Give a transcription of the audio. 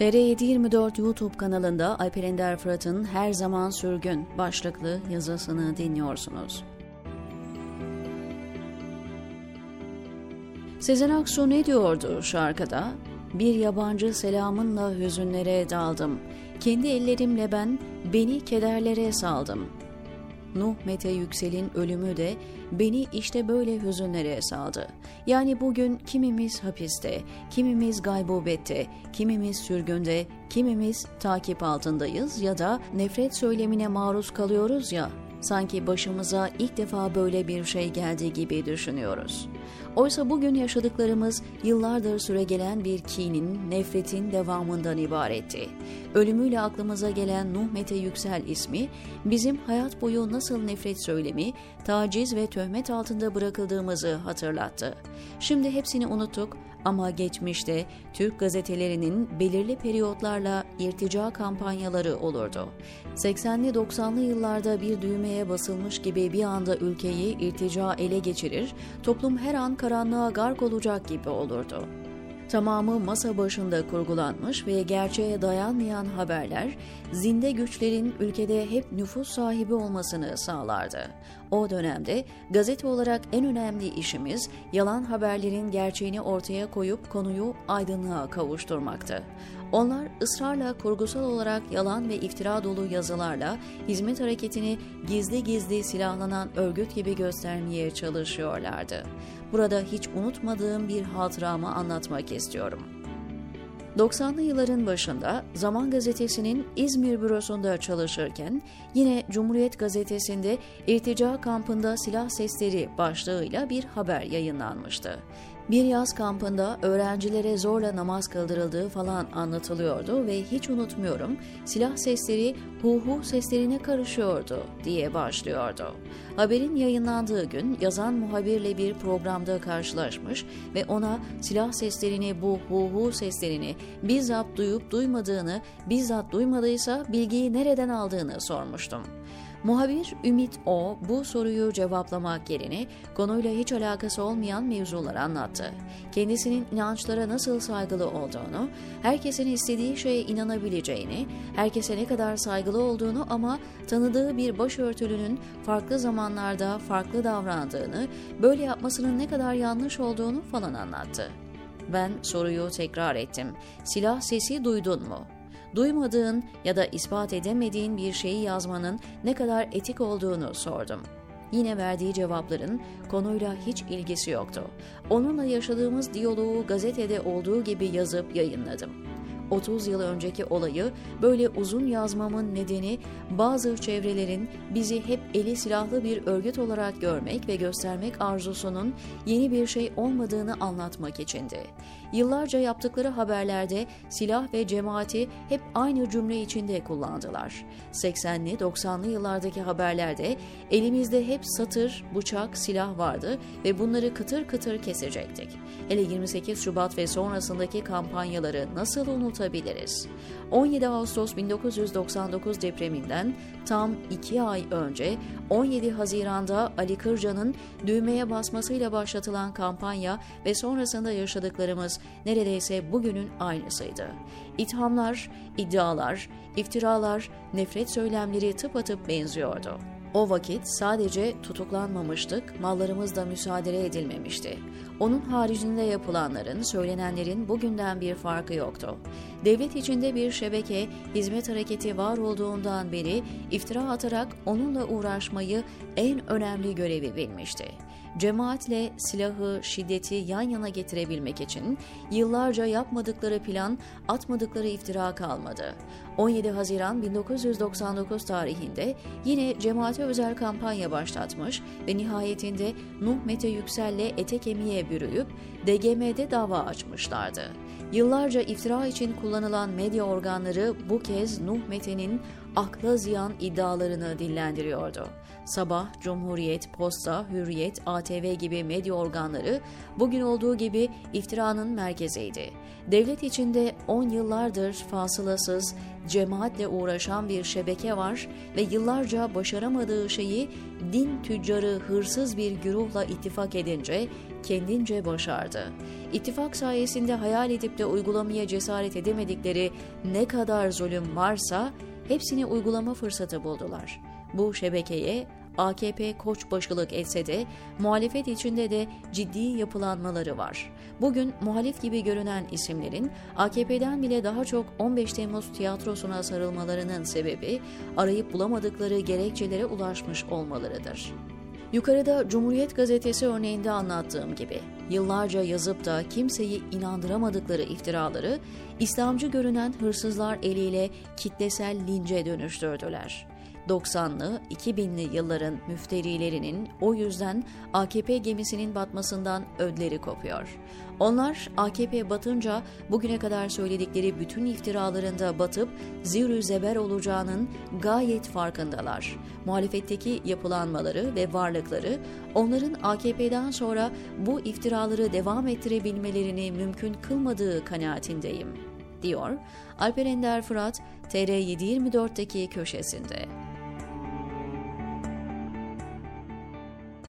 TR724 YouTube kanalında Alper Ender Fırat'ın Her Zaman Sürgün başlıklı yazısını dinliyorsunuz. Sezen Aksu ne diyordu şarkıda? Bir yabancı selamınla hüzünlere daldım. Kendi ellerimle ben beni kederlere saldım. Nuh Mete Yüksel'in ölümü de beni işte böyle hüzünlere saldı. Yani bugün kimimiz hapiste, kimimiz gaybubette, kimimiz sürgünde, kimimiz takip altındayız ya da nefret söylemine maruz kalıyoruz ya, sanki başımıza ilk defa böyle bir şey geldi gibi düşünüyoruz. Oysa bugün yaşadıklarımız yıllardır süregelen bir kinin, nefretin devamından ibaretti. Ölümüyle aklımıza gelen Nuh Mete Yüksel ismi, bizim hayat boyu nasıl nefret söylemi, taciz ve töhmet altında bırakıldığımızı hatırlattı. Şimdi hepsini unuttuk ama geçmişte Türk gazetelerinin belirli periyotlarla irtica kampanyaları olurdu. 80'li 90'lı yıllarda bir düğmeye basılmış gibi bir anda ülkeyi irtica ele geçirir, toplum her an karanlığa gark olacak gibi olurdu. Tamamı masa başında kurgulanmış ve gerçeğe dayanmayan haberler, zinde güçlerin ülkede hep nüfus sahibi olmasını sağlardı. O dönemde gazete olarak en önemli işimiz yalan haberlerin gerçeğini ortaya koyup konuyu aydınlığa kavuşturmaktı. Onlar ısrarla kurgusal olarak yalan ve iftira dolu yazılarla hizmet hareketini gizli gizli silahlanan örgüt gibi göstermeye çalışıyorlardı. Burada hiç unutmadığım bir hatıramı anlatmak istiyorum. 90'lı yılların başında Zaman Gazetesi'nin İzmir bürosunda çalışırken yine Cumhuriyet Gazetesi'nde irtica kampında silah sesleri başlığıyla bir haber yayınlanmıştı. Bir yaz kampında öğrencilere zorla namaz kıldırıldığı falan anlatılıyordu ve hiç unutmuyorum silah sesleri hu hu seslerine karışıyordu diye başlıyordu. Haberin yayınlandığı gün yazan muhabirle bir programda karşılaşmış ve ona silah seslerini bu hu hu seslerini bizzat duyup duymadığını, bizzat duymadıysa bilgiyi nereden aldığını sormuştum. Muhabir Ümit O bu soruyu cevaplamak yerine konuyla hiç alakası olmayan mevzular anlattı. Kendisinin inançlara nasıl saygılı olduğunu, herkesin istediği şeye inanabileceğini, herkese ne kadar saygılı olduğunu ama tanıdığı bir başörtülünün farklı zamanlarda farklı davrandığını, böyle yapmasının ne kadar yanlış olduğunu falan anlattı. Ben soruyu tekrar ettim. Silah sesi duydun mu? Duymadığın ya da ispat edemediğin bir şeyi yazmanın ne kadar etik olduğunu sordum. Yine verdiği cevapların konuyla hiç ilgisi yoktu. Onunla yaşadığımız diyaloğu gazetede olduğu gibi yazıp yayınladım. 30 yıl önceki olayı böyle uzun yazmamın nedeni bazı çevrelerin bizi hep eli silahlı bir örgüt olarak görmek ve göstermek arzusunun yeni bir şey olmadığını anlatmak içindi. Yıllarca yaptıkları haberlerde silah ve cemaati hep aynı cümle içinde kullandılar. 80'li 90'lı yıllardaki haberlerde elimizde hep satır, bıçak, silah vardı ve bunları kıtır kıtır kesecektik. Hele 28 Şubat ve sonrasındaki kampanyaları nasıl unutabiliriz? 17 Ağustos 1999 depreminden tam 2 ay önce 17 Haziran'da Ali Kırca'nın düğmeye basmasıyla başlatılan kampanya ve sonrasında yaşadıklarımız neredeyse bugünün aynısıydı. İthamlar, iddialar, iftiralar, nefret söylemleri tıpatıp benziyordu. O vakit sadece tutuklanmamıştık, mallarımız da müsaade edilmemişti. Onun haricinde yapılanların, söylenenlerin bugünden bir farkı yoktu. Devlet içinde bir şebeke, hizmet hareketi var olduğundan beri iftira atarak onunla uğraşmayı en önemli görevi bilmişti. Cemaatle silahı, şiddeti yan yana getirebilmek için yıllarca yapmadıkları plan, atmadıkları iftira kalmadı. 17 Haziran 1999 tarihinde yine cemaate özel kampanya başlatmış ve nihayetinde Nuh Mete Yüksel'le ete kemiğe bürüyüp DGM'de dava açmışlardı. Yıllarca iftira için kullanılan medya organları bu kez Nuh Mete'nin akla ziyan iddialarını dillendiriyordu. Sabah, Cumhuriyet, Posta, Hürriyet, ATV gibi medya organları bugün olduğu gibi iftiranın merkeziydi. Devlet içinde 10 yıllardır fasılasız, cemaatle uğraşan bir şebeke var ve yıllarca başaramadığı şeyi din tüccarı hırsız bir güruhla ittifak edince kendince başardı. İttifak sayesinde hayal edip de uygulamaya cesaret edemedikleri ne kadar zulüm varsa hepsini uygulama fırsatı buldular. Bu şebekeye AKP koçbaşılık etse de muhalefet içinde de ciddi yapılanmaları var. Bugün muhalif gibi görünen isimlerin AKP'den bile daha çok 15 Temmuz tiyatrosuna sarılmalarının sebebi arayıp bulamadıkları gerekçelere ulaşmış olmalarıdır. Yukarıda Cumhuriyet Gazetesi örneğinde anlattığım gibi yıllarca yazıp da kimseyi inandıramadıkları iftiraları İslamcı görünen hırsızlar eliyle kitlesel lince dönüştürdüler. 90'lı, 2000'li yılların müfterilerinin o yüzden AKP gemisinin batmasından ödleri kopuyor. Onlar AKP batınca bugüne kadar söyledikleri bütün iftiralarında batıp zirü zeber olacağının gayet farkındalar. Muhalefetteki yapılanmaları ve varlıkları onların AKP'den sonra bu iftiraları devam ettirebilmelerini mümkün kılmadığı kanaatindeyim, diyor Alper Ender Fırat TR724'deki köşesinde.